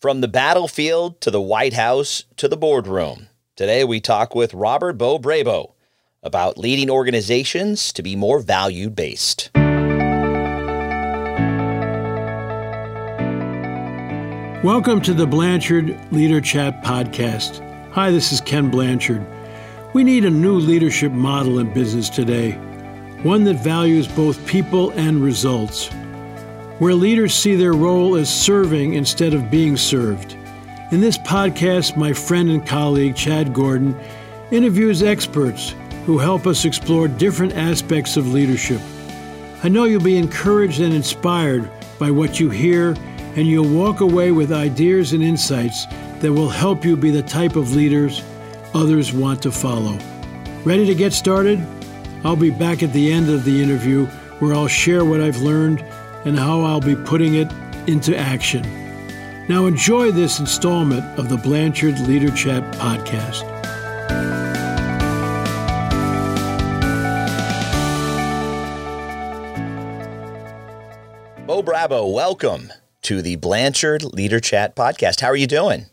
From the battlefield to the White House to the boardroom. Today we talk with Robert Bo Brabo about leading organizations to be more value based. Welcome to the Blanchard Leader Chat podcast. Hi, this is Ken Blanchard. We need a new leadership model in business today, one that values both people and results where leaders see their role as serving instead of being served. In this podcast, my friend and colleague Chad Gordon interviews experts who help us explore different aspects of leadership. I know you'll be encouraged and inspired by what you hear, and you'll walk away with ideas and insights that will help you be the type of leaders others want to follow. Ready to get started? I'll be back at the end of the interview where I'll share what I've learned and how I'll be putting it into action. Now, enjoy this installment of the Blanchard Leader Chat podcast. Bo Brabo, welcome to the Blanchard Leader Chat podcast. How are you doing?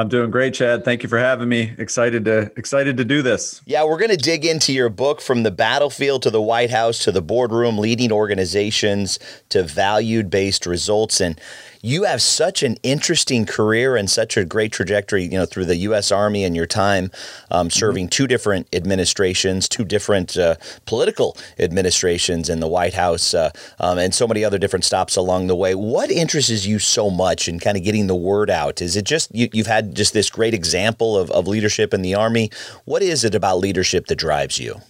I'm doing great, Chad. Thank you for having me. Excited to excited to do this. Yeah, we're going to dig into your book from the battlefield to the White House to the boardroom, leading organizations to valued-based results and you have such an interesting career and such a great trajectory, you know, through the U.S. Army and your time um, mm-hmm. serving mm-hmm. two different administrations, two different uh, political administrations in the White House, uh, um, and so many other different stops along the way. What interests you so much in kind of getting the word out? Is it just you, have had just this great example of, of leadership in the Army? What is it about leadership that drives you?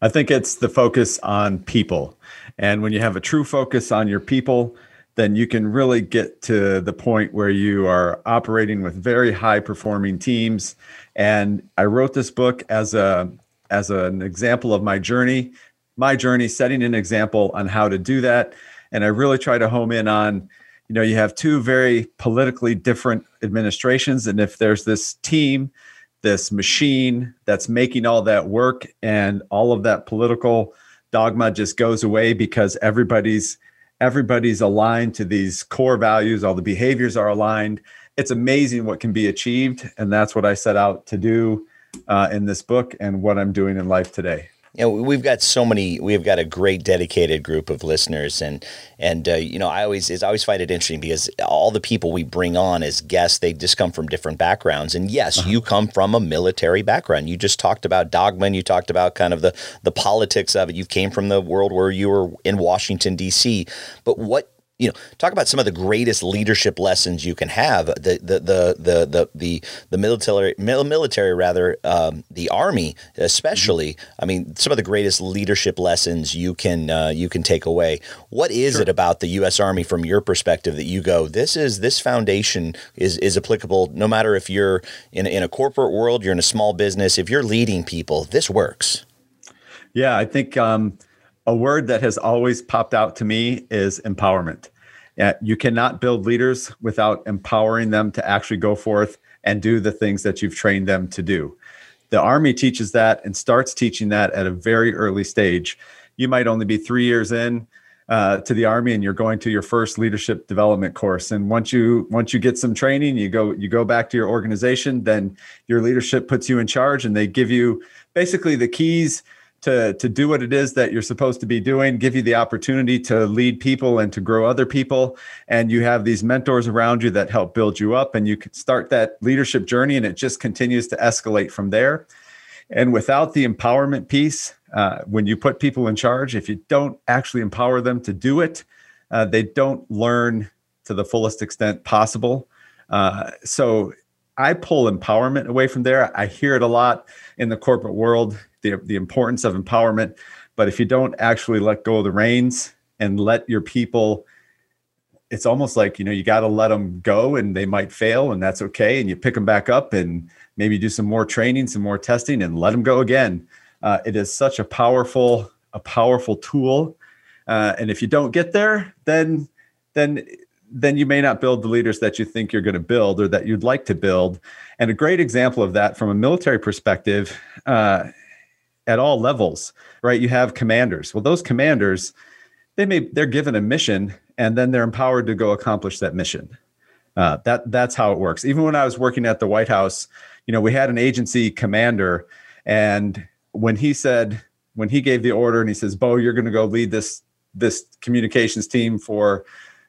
I think it's the focus on people. And when you have a true focus on your people, then you can really get to the point where you are operating with very high performing teams. And I wrote this book as a as an example of my journey, my journey, setting an example on how to do that. And I really try to home in on, you know, you have two very politically different administrations. And if there's this team, this machine that's making all that work and all of that political dogma just goes away because everybody's everybody's aligned to these core values, all the behaviors are aligned. It's amazing what can be achieved. And that's what I set out to do uh, in this book and what I'm doing in life today you know, we've got so many. We've got a great dedicated group of listeners, and and uh, you know, I always is always find it interesting because all the people we bring on as guests, they just come from different backgrounds. And yes, uh-huh. you come from a military background. You just talked about dogma. You talked about kind of the the politics of it. You came from the world where you were in Washington D.C. But what you know, talk about some of the greatest leadership lessons you can have. The the the the the the, the military military rather um, the army especially. Mm-hmm. I mean, some of the greatest leadership lessons you can uh, you can take away. What is sure. it about the U.S. Army from your perspective that you go, this is this foundation is is applicable no matter if you're in in a corporate world, you're in a small business, if you're leading people, this works. Yeah, I think. Um, a word that has always popped out to me is empowerment. You cannot build leaders without empowering them to actually go forth and do the things that you've trained them to do. The Army teaches that and starts teaching that at a very early stage. You might only be three years in uh, to the Army, and you're going to your first leadership development course. And once you once you get some training, you go you go back to your organization. Then your leadership puts you in charge, and they give you basically the keys to to do what it is that you're supposed to be doing give you the opportunity to lead people and to grow other people. And you have these mentors around you that help build you up and you can start that leadership journey and it just continues to escalate from there. And without the empowerment piece uh, when you put people in charge if you don't actually empower them to do it uh, they don't learn to the fullest extent possible. Uh, so i pull empowerment away from there. I hear it a lot in the corporate world the, the importance of empowerment. But if you don't actually let go of the reins and let your people, it's almost like, you know, you got to let them go and they might fail and that's okay. And you pick them back up and maybe do some more training, some more testing and let them go again. Uh, it is such a powerful, a powerful tool. Uh, and if you don't get there, then, then then you may not build the leaders that you think you're going to build or that you'd like to build. And a great example of that from a military perspective uh, at all levels, right? You have commanders. Well, those commanders, they may they're given a mission and then they're empowered to go accomplish that mission. Uh, that that's how it works. Even when I was working at the White House, you know, we had an agency commander, and when he said when he gave the order and he says, "Bo, you're going to go lead this this communications team for,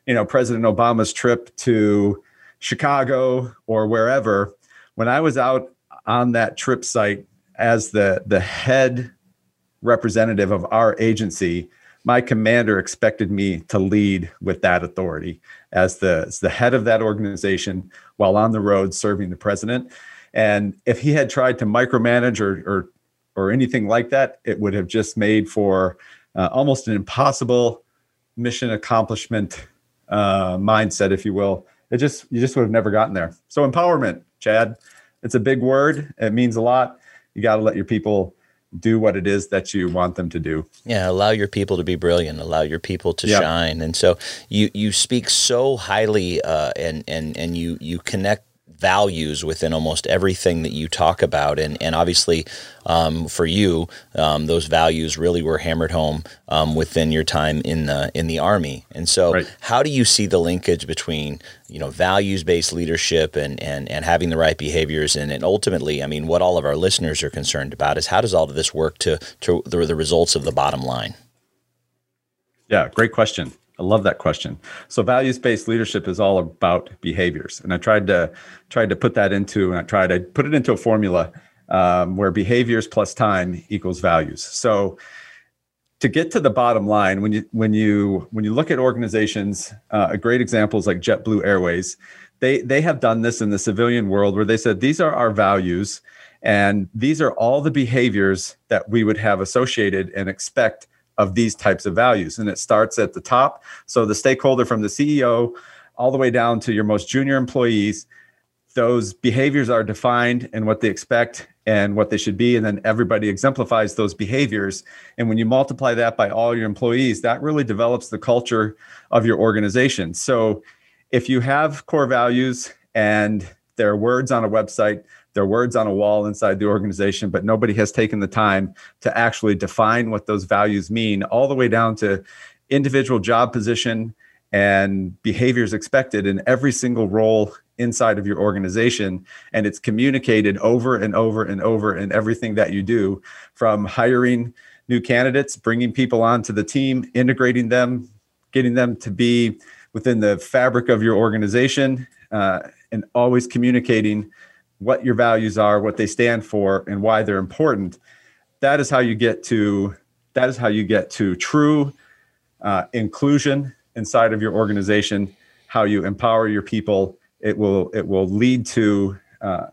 you know, President Obama's trip to Chicago or wherever," when I was out on that trip site as the the head representative of our agency, my commander expected me to lead with that authority as the, as the head of that organization while on the road serving the president. And if he had tried to micromanage or, or, or anything like that, it would have just made for uh, almost an impossible mission accomplishment uh, mindset, if you will. It just you just would have never gotten there. So empowerment, Chad, it's a big word. It means a lot. You got to let your people do what it is that you want them to do. Yeah, allow your people to be brilliant, allow your people to yep. shine. And so you you speak so highly uh, and and and you you connect values within almost everything that you talk about. And, and obviously, um, for you, um, those values really were hammered home um, within your time in the in the army. And so, right. how do you see the linkage between you know values based leadership and, and and having the right behaviors? And, and ultimately, I mean, what all of our listeners are concerned about is how does all of this work to to the, the results of the bottom line? Yeah, great question. I love that question. So values-based leadership is all about behaviors, and I tried to tried to put that into and I tried to put it into a formula um, where behaviors plus time equals values. So to get to the bottom line, when you when you when you look at organizations, uh, a great example is like JetBlue Airways. They they have done this in the civilian world where they said these are our values, and these are all the behaviors that we would have associated and expect of these types of values. And it starts at the top. So the stakeholder from the CEO all the way down to your most junior employees, those behaviors are defined and what they expect and what they should be. And then everybody exemplifies those behaviors. And when you multiply that by all your employees, that really develops the culture of your organization. So if you have core values and there are words on a website they're words on a wall inside the organization, but nobody has taken the time to actually define what those values mean, all the way down to individual job position and behaviors expected in every single role inside of your organization. And it's communicated over and over and over in everything that you do from hiring new candidates, bringing people onto the team, integrating them, getting them to be within the fabric of your organization, uh, and always communicating what your values are, what they stand for, and why they're important. That is how you get to that is how you get to true uh, inclusion inside of your organization. How you empower your people. It will it will lead to uh,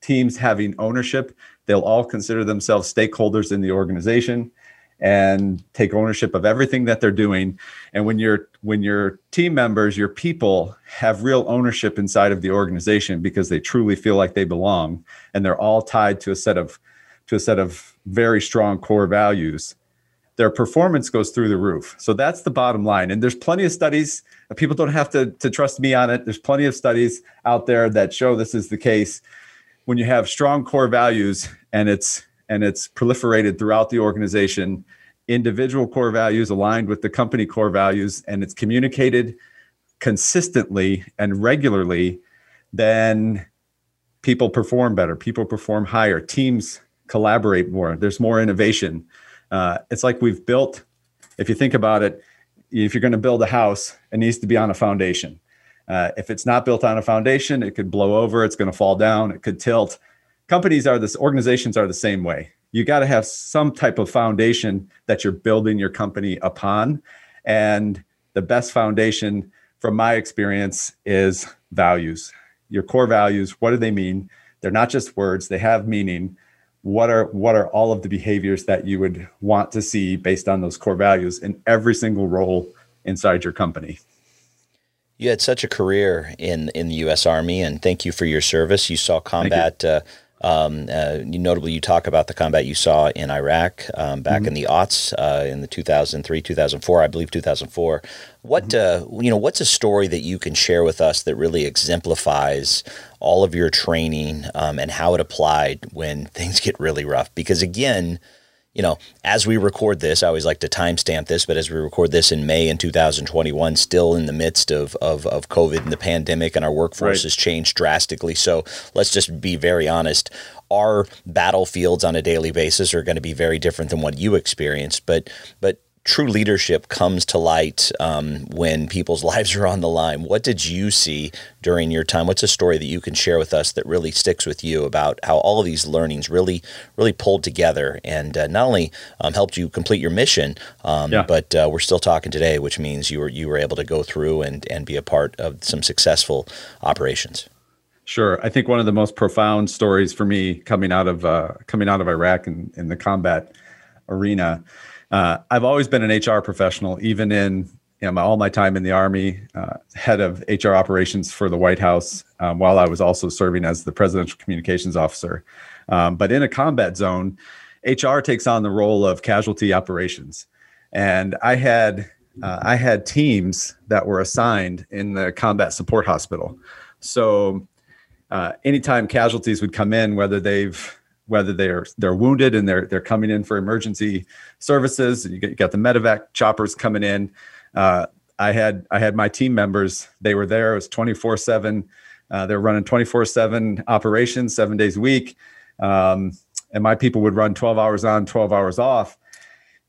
teams having ownership. They'll all consider themselves stakeholders in the organization and take ownership of everything that they're doing. And when your when your team members your people have real ownership inside of the organization because they truly feel like they belong and they're all tied to a set of to a set of very strong core values their performance goes through the roof. So that's the bottom line. And there's plenty of studies. People don't have to, to trust me on it. There's plenty of studies out there that show this is the case. When you have strong core values and it's and it's proliferated throughout the organization. Individual core values aligned with the company core values, and it's communicated consistently and regularly, then people perform better. People perform higher. Teams collaborate more. There's more innovation. Uh, it's like we've built, if you think about it, if you're going to build a house, it needs to be on a foundation. Uh, if it's not built on a foundation, it could blow over, it's going to fall down, it could tilt companies are this organizations are the same way. You got to have some type of foundation that you're building your company upon. And the best foundation from my experience is values. Your core values what do they mean? They're not just words they have meaning. What are what are all of the behaviors that you would want to see based on those core values in every single role inside your company? You had such a career in in the U.S. Army, and thank you for your service. You saw combat uh, um, uh, notably, you talk about the combat you saw in Iraq um, back mm-hmm. in the aughts, uh, in the 2003, 2004, I believe 2004. What mm-hmm. uh, you know? What's a story that you can share with us that really exemplifies all of your training um, and how it applied when things get really rough? Because again, you know, as we record this, I always like to timestamp this, but as we record this in May in 2021, still in the midst of, of, of COVID and the pandemic, and our workforce right. has changed drastically. So let's just be very honest. Our battlefields on a daily basis are going to be very different than what you experienced, but but true leadership comes to light um, when people's lives are on the line. What did you see during your time? What's a story that you can share with us that really sticks with you about how all of these learnings really, really pulled together and uh, not only um, helped you complete your mission, um, yeah. but uh, we're still talking today, which means you were you were able to go through and and be a part of some successful operations. Sure, I think one of the most profound stories for me coming out of uh, coming out of Iraq and in the combat arena uh, I've always been an HR professional, even in you know, my, all my time in the Army, uh, head of HR operations for the White House, um, while I was also serving as the presidential communications officer. Um, but in a combat zone, HR takes on the role of casualty operations, and I had uh, I had teams that were assigned in the combat support hospital. So uh, anytime casualties would come in, whether they've whether they're they're wounded and they're they're coming in for emergency services. You, you got the medevac choppers coming in. Uh, I had I had my team members. They were there. It was twenty four seven. Uh, they're running twenty four seven operations, seven days a week, um, and my people would run twelve hours on, twelve hours off.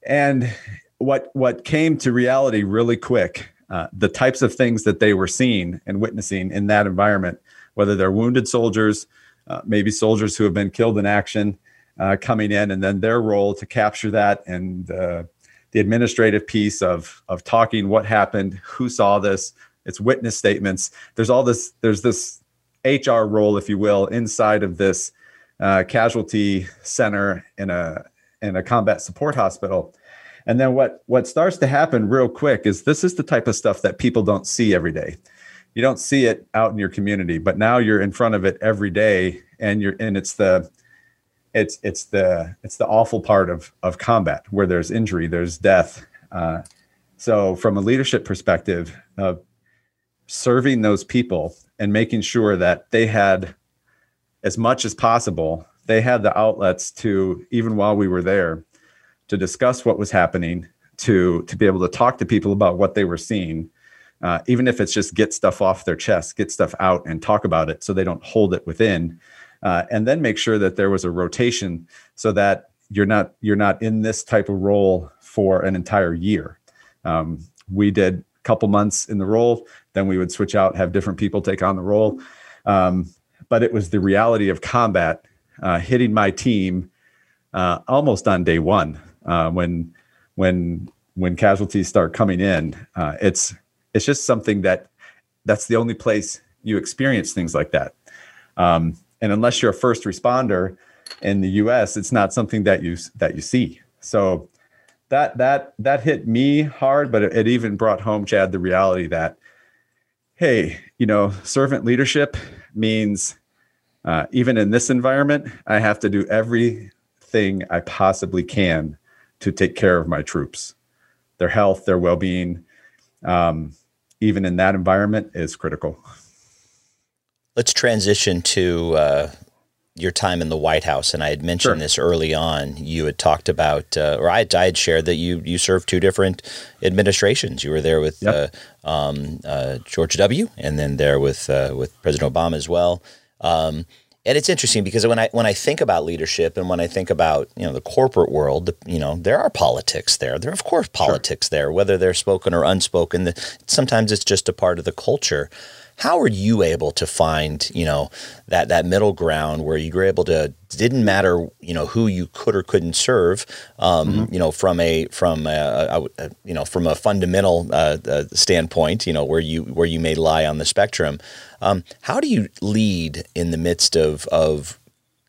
And what what came to reality really quick, uh, the types of things that they were seeing and witnessing in that environment, whether they're wounded soldiers uh, maybe soldiers who have been killed in action uh, coming in, and then their role to capture that and uh, the administrative piece of of talking what happened, who saw this, its witness statements. There's all this. There's this HR role, if you will, inside of this uh, casualty center in a in a combat support hospital. And then what what starts to happen real quick is this is the type of stuff that people don't see every day you don't see it out in your community but now you're in front of it every day and you're and it's the it's it's the it's the awful part of of combat where there's injury there's death. Uh, so from a leadership perspective uh, serving those people and making sure that they had as much as possible they had the outlets to even while we were there to discuss what was happening to to be able to talk to people about what they were seeing uh, even if it's just get stuff off their chest, get stuff out and talk about it so they don't hold it within. Uh, and then make sure that there was a rotation so that you're not you're not in this type of role for an entire year. Um, we did a couple months in the role, then we would switch out, have different people take on the role. Um, but it was the reality of combat uh, hitting my team uh, almost on day one uh, when when when casualties start coming in. Uh, it's it's just something that that's the only place you experience things like that. Um, and unless you're a first responder in the U.S., it's not something that you that you see. So that that that hit me hard, but it, it even brought home, Chad, the reality that hey, you know, servant leadership means uh, even in this environment, I have to do everything I possibly can to take care of my troops, their health, their well-being. Um, even in that environment is critical. Let's transition to uh, your time in the White House, and I had mentioned sure. this early on. You had talked about, uh, or I, I, had shared that you you served two different administrations. You were there with yep. uh, um, uh, George W. and then there with uh, with President Obama as well. Um, and it's interesting because when I when I think about leadership and when I think about you know the corporate world, you know there are politics there. There are of course politics sure. there, whether they're spoken or unspoken. Sometimes it's just a part of the culture. How are you able to find you know that that middle ground where you were able to didn't matter you know who you could or couldn't serve, um, mm-hmm. you know from a from a, a, a, you know from a fundamental uh, uh, standpoint, you know where you where you may lie on the spectrum. Um, how do you lead in the midst of of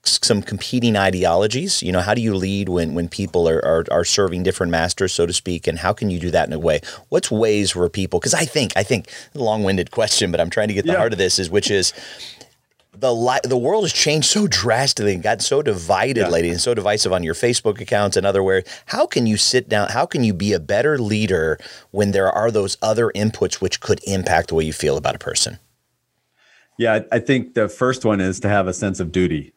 some competing ideologies? You know, how do you lead when when people are, are, are serving different masters, so to speak, and how can you do that in a way? What's ways where people? Because I think I think long winded question, but I'm trying to get the yeah. heart of this is which is the li- the world has changed so drastically and got so divided yeah. lately and so divisive on your Facebook accounts and other where how can you sit down how can you be a better leader when there are those other inputs which could impact the way you feel about a person yeah, I think the first one is to have a sense of duty.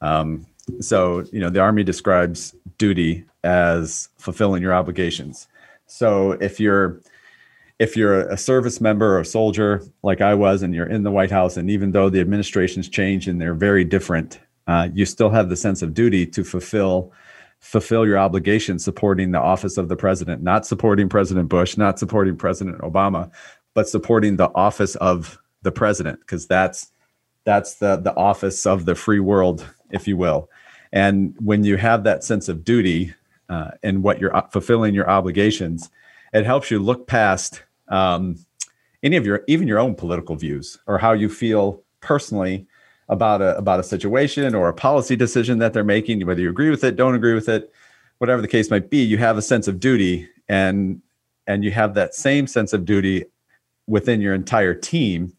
Um, So, you know, the Army describes duty as fulfilling your obligations. So if you're if you're a service member or a soldier like I was, and you're in the White House, and even though the administrations change and they're very different, uh, you still have the sense of duty to fulfill fulfill your obligation supporting the office of the president, not supporting President Bush, not supporting President Obama, but supporting the office of the president, because that's that's the the office of the free world, if you will. And when you have that sense of duty uh, and what you're uh, fulfilling your obligations, it helps you look past um, any of your even your own political views or how you feel personally about a about a situation or a policy decision that they're making, whether you agree with it, don't agree with it, whatever the case might be, you have a sense of duty and and you have that same sense of duty within your entire team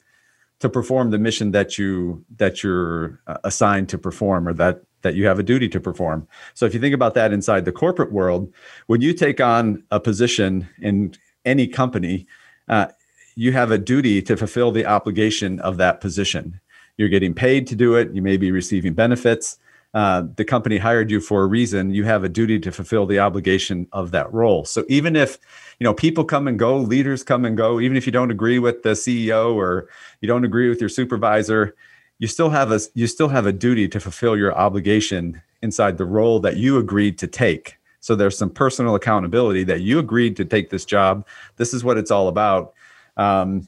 to perform the mission that you that you're uh, assigned to perform or that that you have a duty to perform. So if you think about that inside the corporate world, when you take on a position in any company, uh, you have a duty to fulfill the obligation of that position. You're getting paid to do it. You may be receiving benefits. Uh, the company hired you for a reason. You have a duty to fulfill the obligation of that role. So even if you know people come and go, leaders come and go, even if you don't agree with the CEO or you don't agree with your supervisor, you still have a you still have a duty to fulfill your obligation inside the role that you agreed to take. So there's some personal accountability that you agreed to take this job. This is what it's all about. Um,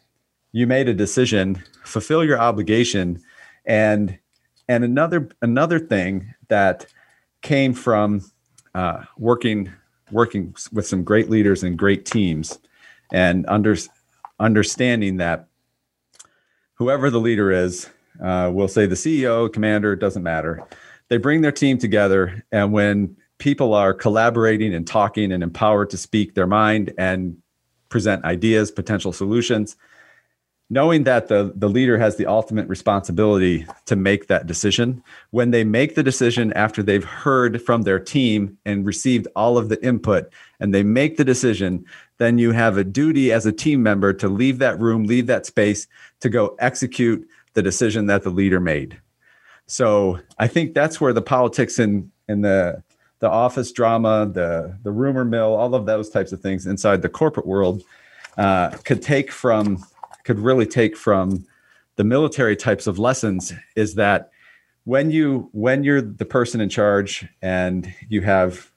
you made a decision, fulfill your obligation, and and another another thing that came from uh, working working with some great leaders and great teams, and under, understanding that whoever the leader is, uh, we'll say the CEO, commander, doesn't matter. They bring their team together, and when people are collaborating and talking and empowered to speak their mind and present ideas, potential solutions, knowing that the, the leader has the ultimate responsibility to make that decision. When they make the decision after they've heard from their team and received all of the input and they make the decision, then you have a duty as a team member to leave that room, leave that space to go execute the decision that the leader made. So I think that's where the politics and and the the office drama, the the rumor mill, all of those types of things inside the corporate world uh, could take from could really take from the military types of lessons is that when you when you're the person in charge and you have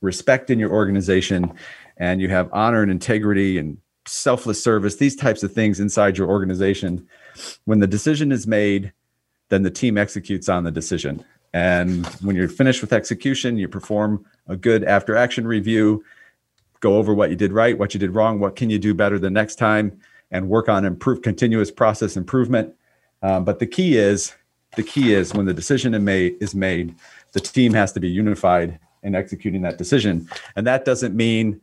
respect in your organization and you have honor and integrity and selfless service these types of things inside your organization when the decision is made then the team executes on the decision. And when you're finished with execution, you perform a good after action review, go over what you did right, what you did wrong, what can you do better the next time, and work on improve continuous process improvement. Um, but the key is the key is when the decision is made, the team has to be unified in executing that decision. And that doesn't mean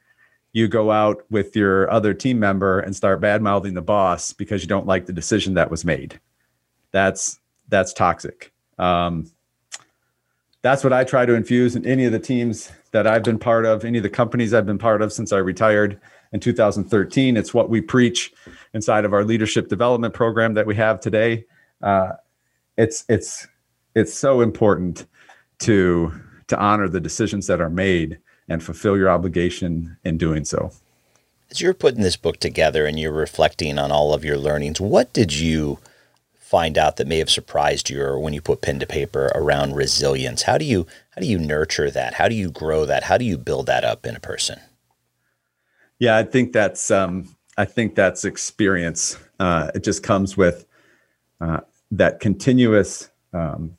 you go out with your other team member and start bad mouthing the boss because you don't like the decision that was made. That's that's toxic. Um, that's what I try to infuse in any of the teams that I've been part of, any of the companies I've been part of since I retired in 2013. It's what we preach inside of our leadership development program that we have today. Uh, it's it's it's so important to to honor the decisions that are made and fulfill your obligation in doing so. As you're putting this book together and you're reflecting on all of your learnings, what did you find out that may have surprised you or when you put pen to paper around resilience how do you how do you nurture that how do you grow that how do you build that up in a person yeah i think that's um i think that's experience. Uh it just comes with uh that continuous um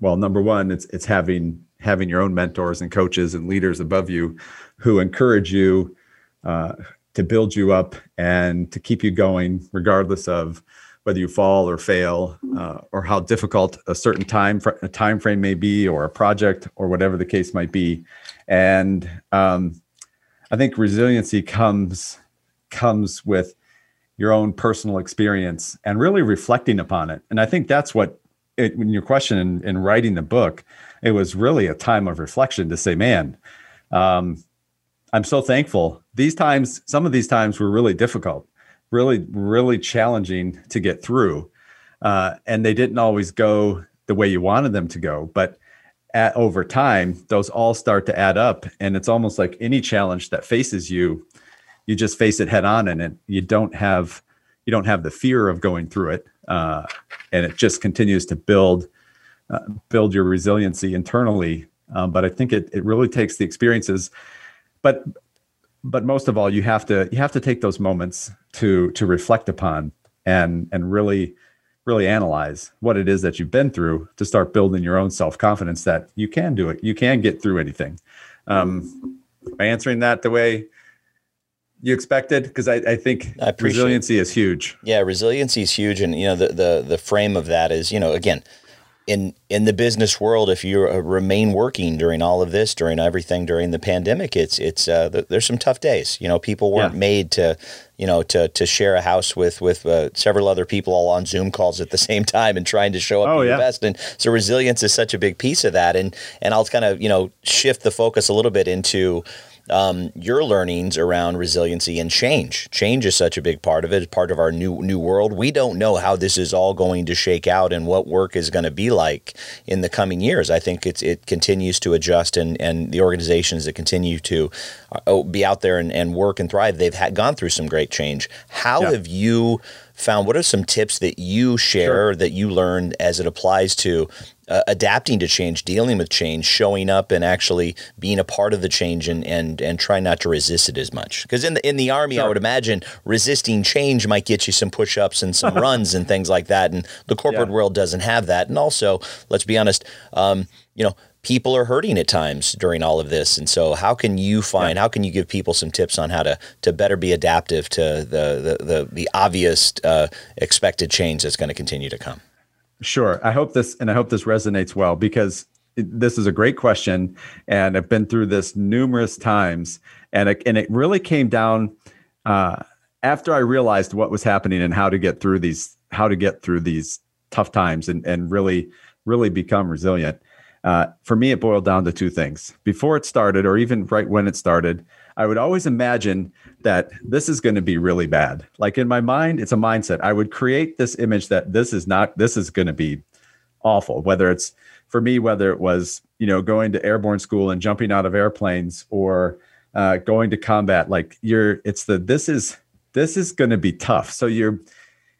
well number one it's it's having having your own mentors and coaches and leaders above you who encourage you uh, to build you up and to keep you going regardless of whether you fall or fail uh, or how difficult a certain time fr- a time frame may be or a project or whatever the case might be. And um, i think resiliency comes comes with your own personal experience and really reflecting upon it and i think that's what it, when your question in, in writing the book it was really a time of reflection to say man um, i'm so thankful these times some of these times were really difficult really, really challenging to get through. Uh, and they didn't always go the way you wanted them to go. But at over time, those all start to add up. And it's almost like any challenge that faces you, you just face it head on and it, you don't have you don't have the fear of going through it. Uh, and it just continues to build uh, build your resiliency internally. Um, but I think it it really takes the experiences. But but most of all, you have to you have to take those moments to to reflect upon and and really really analyze what it is that you've been through to start building your own self confidence that you can do it. You can get through anything. Um, I answering that the way you expected? Because I, I, think I resiliency is huge. Yeah, resiliency is huge, and you know the the the frame of that is you know again in in the business world, if you uh, remain working during all of this, during everything during the pandemic, it's it's uh, there's some tough days. You know, people weren't yeah. made to you know to to share a house with with uh, several other people all on Zoom calls at the same time and trying to show up oh, yeah. best. And so resilience is such a big piece of that. And and I'll kind of you know shift the focus a little bit into um, your learnings around resiliency and change. Change is such a big part of it. It's part of our new new world. We don't know how this is all going to shake out and what work is going to be like in the coming years. I think it's it continues to adjust, and and the organizations that continue to uh, be out there and, and work and thrive, they've had, gone through some great change. How yeah. have you? found what are some tips that you share sure. that you learned as it applies to uh, adapting to change, dealing with change, showing up and actually being a part of the change and and and try not to resist it as much. Because in the in the army, sure. I would imagine resisting change might get you some push-ups and some runs and things like that. And the corporate yeah. world doesn't have that. And also, let's be honest, um, you know, people are hurting at times during all of this. And so, how can you find? Yeah. How can you give people some tips on how to to better be adaptive to the the the, the obvious uh, expected change that's going to continue to come? Sure. I hope this, and I hope this resonates well because this is a great question, and I've been through this numerous times, and it, and it really came down uh, after I realized what was happening and how to get through these, how to get through these tough times, and and really, really become resilient. Uh, for me, it boiled down to two things. Before it started, or even right when it started, I would always imagine that this is going to be really bad. Like in my mind, it's a mindset. I would create this image that this is not, this is going to be awful. Whether it's for me, whether it was, you know, going to airborne school and jumping out of airplanes or uh, going to combat, like you're, it's the, this is, this is going to be tough. So you're,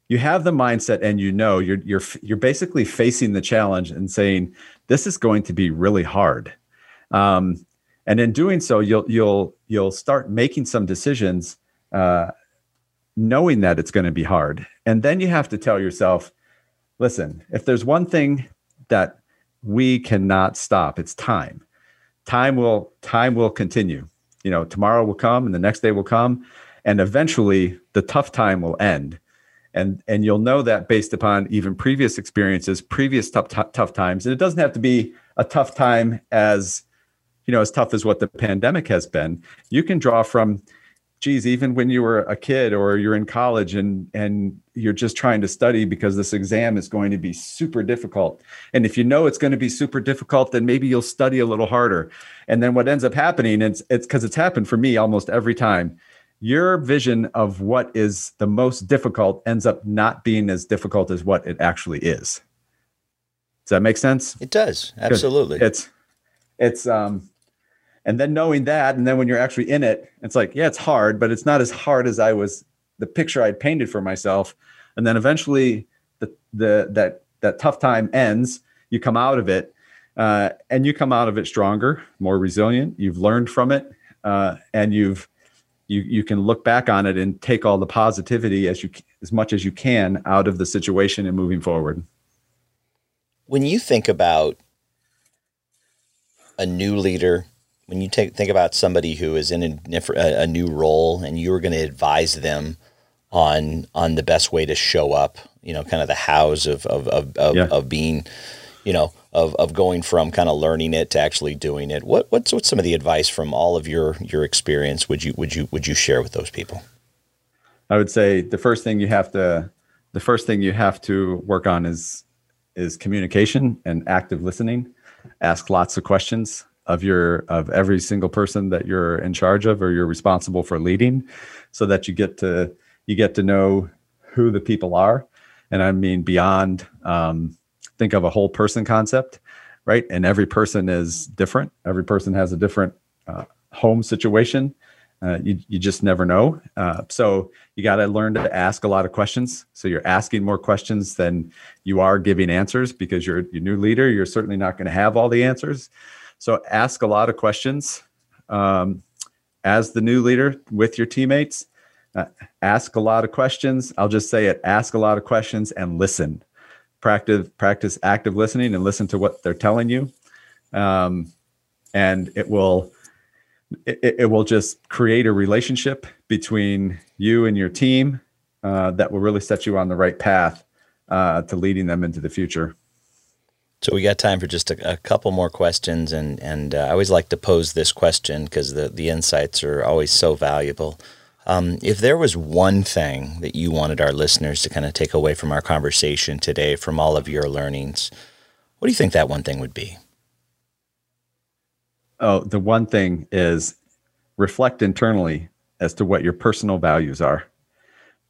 you have the mindset and you know you're you're you're basically facing the challenge and saying this is going to be really hard um, and in doing so you'll you'll you'll start making some decisions uh, knowing that it's going to be hard. And then you have to tell yourself listen if there's one thing that we cannot stop it's time. Time will time will continue. You know tomorrow will come and the next day will come and eventually the tough time will end. And and you'll know that based upon even previous experiences previous tough t- tough times. And it doesn't have to be a tough time as you know as tough as what the pandemic has been you can draw from geez even when you were a kid or you're in college and and you're just trying to study because this exam is going to be super difficult. And if you know it's going to be super difficult then maybe you'll study a little harder. And then what ends up happening it's it's because it's happened for me almost every time. Your vision of what is the most difficult ends up not being as difficult as what it actually is. Does that make sense? It does. Absolutely. It's it's um and then knowing that and then when you're actually in it it's like yeah it's hard but it's not as hard as i was the picture i'd painted for myself. And then eventually the the that that tough time ends you come out of it uh, and you come out of it stronger more resilient. You've learned from it uh, and you've you you can look back on it and take all the positivity as you as much as you can out of the situation and moving forward. When you think about a new leader when you take think about somebody who is in a, a new role and you're going to advise them on on the best way to show up, you know, kind of the hows of of of, of, yeah. of being, you know, of, of going from kind of learning it to actually doing it. What what's what's some of the advice from all of your your experience would you would you would you share with those people? I would say the first thing you have to the first thing you have to work on is is communication and active listening. Ask lots of questions of your of every single person that you're in charge of or you're responsible for leading so that you get to you get to know who the people are and i mean beyond um, think of a whole person concept right? And every person is different. Every person has a different uh, home situation. Uh, you, you just never know. Uh, so you got to learn to ask a lot of questions. So you're asking more questions than you are giving answers because you're your new leader. You're certainly not going to have all the answers. So ask a lot of questions um, as the new leader with your teammates. Uh, ask a lot of questions. I'll just say it: ask a lot of questions and listen. Practice practice active listening and listen to what they're telling you, um, and it will it, it, will just create a relationship between you and your team uh, that will really set you on the right path uh, to leading them into the future. So we got time for just a, a couple more questions, and and uh, I always like to pose this question because the the insights are always so valuable. Um, if there was one thing that you wanted our listeners to kind of take away from our conversation today, from all of your learnings, what do you think that one thing would be? Oh, the one thing is reflect internally as to what your personal values are.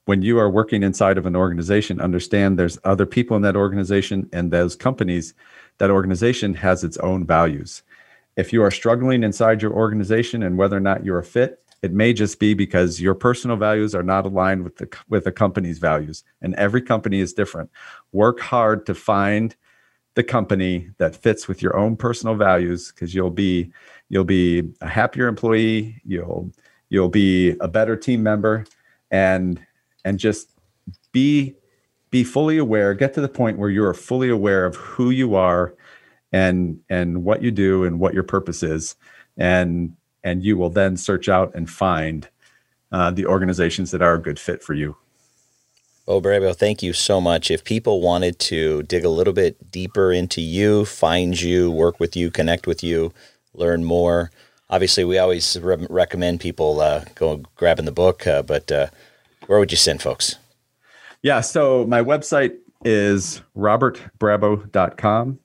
When you are working inside of an organization, understand there's other people in that organization and those companies, that organization has its own values. If you are struggling inside your organization and whether or not you're a fit, it may just be because your personal values are not aligned with the with the company's values and every company is different. Work hard to find the company that fits with your own personal values because you'll be you'll be a happier employee you'll you'll be a better team member and and just be be fully aware get to the point where you're fully aware of who you are and and what you do and what your purpose is and and you will then search out and find uh, the organizations that are a good fit for you well, Brabo, thank you so much. If people wanted to dig a little bit deeper into you, find you, work with you, connect with you, learn more, obviously we always re- recommend people uh, go grabbing the book, uh, but uh, where would you send folks? Yeah, so my website is robertbrabo.com.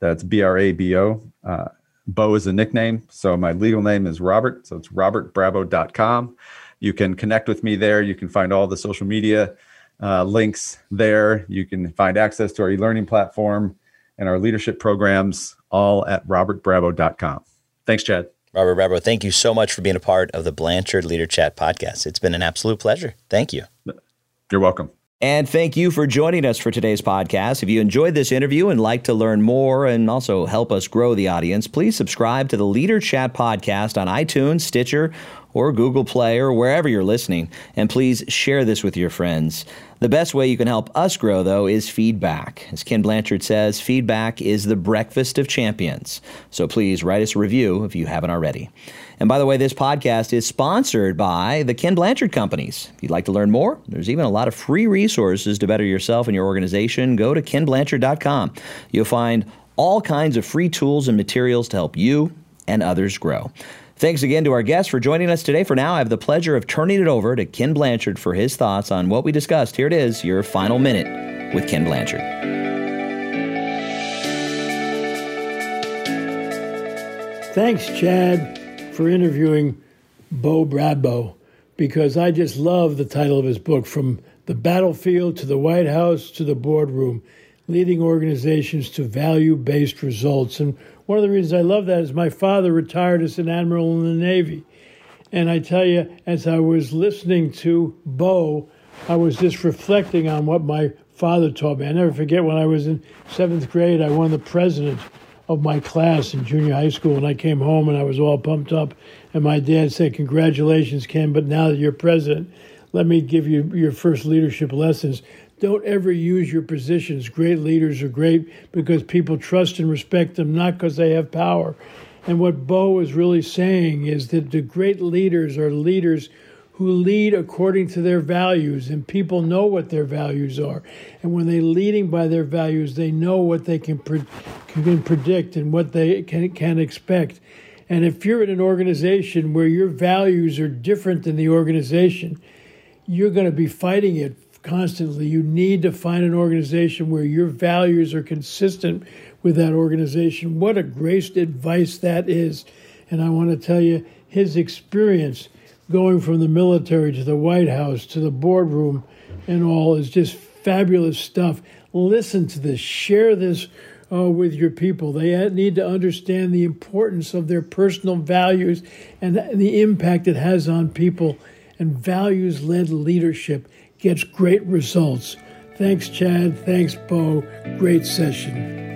That's B R A B O. Uh, Bo is a nickname. So my legal name is Robert. So it's robertbrabo.com. You can connect with me there. You can find all the social media uh, links there. You can find access to our e-learning platform and our leadership programs all at robertbrabo.com. Thanks, Chad. Robert Brabo, thank you so much for being a part of the Blanchard Leader Chat podcast. It's been an absolute pleasure. Thank you. You're welcome. And thank you for joining us for today's podcast. If you enjoyed this interview and like to learn more and also help us grow the audience, please subscribe to the Leader Chat podcast on iTunes, Stitcher, or Google Play or wherever you're listening. And please share this with your friends. The best way you can help us grow, though, is feedback. As Ken Blanchard says, feedback is the breakfast of champions. So please write us a review if you haven't already. And by the way, this podcast is sponsored by the Ken Blanchard Companies. If you'd like to learn more, there's even a lot of free resources to better yourself and your organization. Go to kenblanchard.com. You'll find all kinds of free tools and materials to help you and others grow. Thanks again to our guests for joining us today. For now, I have the pleasure of turning it over to Ken Blanchard for his thoughts on what we discussed. Here it is, your final minute with Ken Blanchard. Thanks, Chad, for interviewing Bo Brabo because I just love the title of his book From the Battlefield to the White House to the Boardroom Leading Organizations to Value Based Results. And one of the reasons I love that is my father retired as an admiral in the Navy. And I tell you, as I was listening to Bo, I was just reflecting on what my father taught me. I never forget when I was in seventh grade, I won the president of my class in junior high school, and I came home and I was all pumped up. And my dad said, Congratulations, Ken, but now that you're president, let me give you your first leadership lessons. Don't ever use your positions. Great leaders are great because people trust and respect them, not because they have power. And what Bo is really saying is that the great leaders are leaders who lead according to their values, and people know what their values are. And when they're leading by their values, they know what they can, pre- can predict and what they can, can expect. And if you're in an organization where your values are different than the organization, you're going to be fighting it constantly. You need to find an organization where your values are consistent with that organization. What a great advice that is. And I want to tell you, his experience going from the military to the White House to the boardroom and all is just fabulous stuff. Listen to this, share this uh, with your people. They need to understand the importance of their personal values and the impact it has on people. And values led leadership gets great results. Thanks, Chad. Thanks, Bo. Great session.